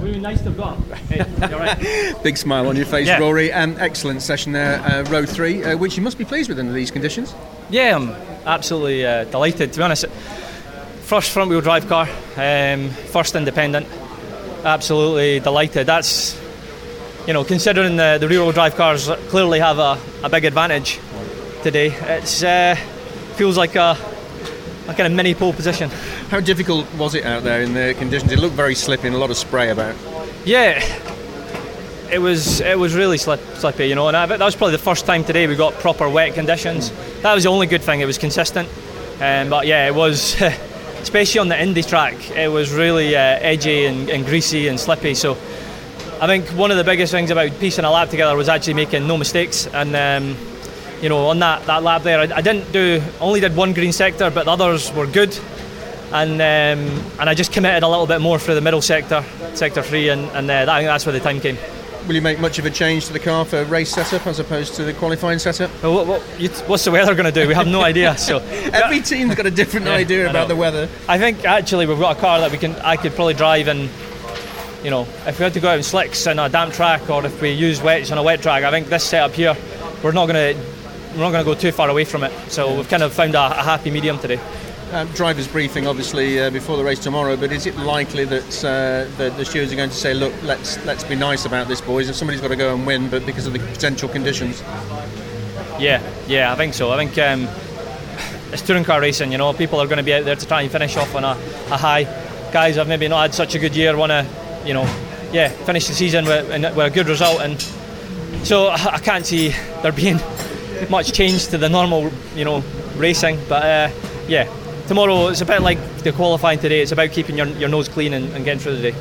Would be nice to have got him. Hey, you all right? Big smile on your face, Yeah. Rory. Um, excellent session there, uh, row three, uh, which you must be pleased with under these conditions. Yeah, I'm absolutely uh, delighted. To be honest, first front wheel drive car, um, first independent. Absolutely delighted. That's you know, considering the, the rear wheel drive cars clearly have a, a big advantage today. It's uh, feels like a, a kind of mini pole position. How difficult was it out there in the conditions? It looked very slippy and a lot of spray about. Yeah, it was it was really slip, slippy, you know, and I, that was probably the first time today we got proper wet conditions. That was the only good thing; it was consistent. Um, but yeah, it was, especially on the Indy track, it was really uh, edgy and, and greasy and slippy. So I think one of the biggest things about piecing a lap together was actually making no mistakes. And um, you know, on that, that lap there, I, I didn't do only did one green sector, but the others were good. And um, and I just committed a little bit more for the middle sector, sector three, and, and uh, that, I think that's where the time came. Will you make much of a change to the car for race setup as opposed to the qualifying setup? Well, what, what, you, what's the weather going to do? We have no idea. So Every team's got a different Yeah, idea about the weather. I think actually we've got a car that we can I could probably drive in. You know, if we had to go out in slicks on a damp track, or if we use wets on a wet track, I think this setup here, we're not going to we're not going to go too far away from it. So we've kind of found a, a happy medium today. Um, drivers briefing, obviously, uh, before the race tomorrow. But is it likely that uh, the, the stewards are going to say, "Look, let's let's be nice about this, boys. If somebody's got to go and win, but because of the potential conditions." Yeah, yeah, I think so. I think um, it's touring car racing. You know, people are going to be out there to try and finish off on a, a high. Guys I've maybe not had such a good year. Want to, you know, yeah, finish the season with, with a good result, and so I can't see there being much change to the normal, you know, racing. But uh, yeah, tomorrow it's a bit like the qualifying today. It's about keeping your, your nose clean and, and getting through the day.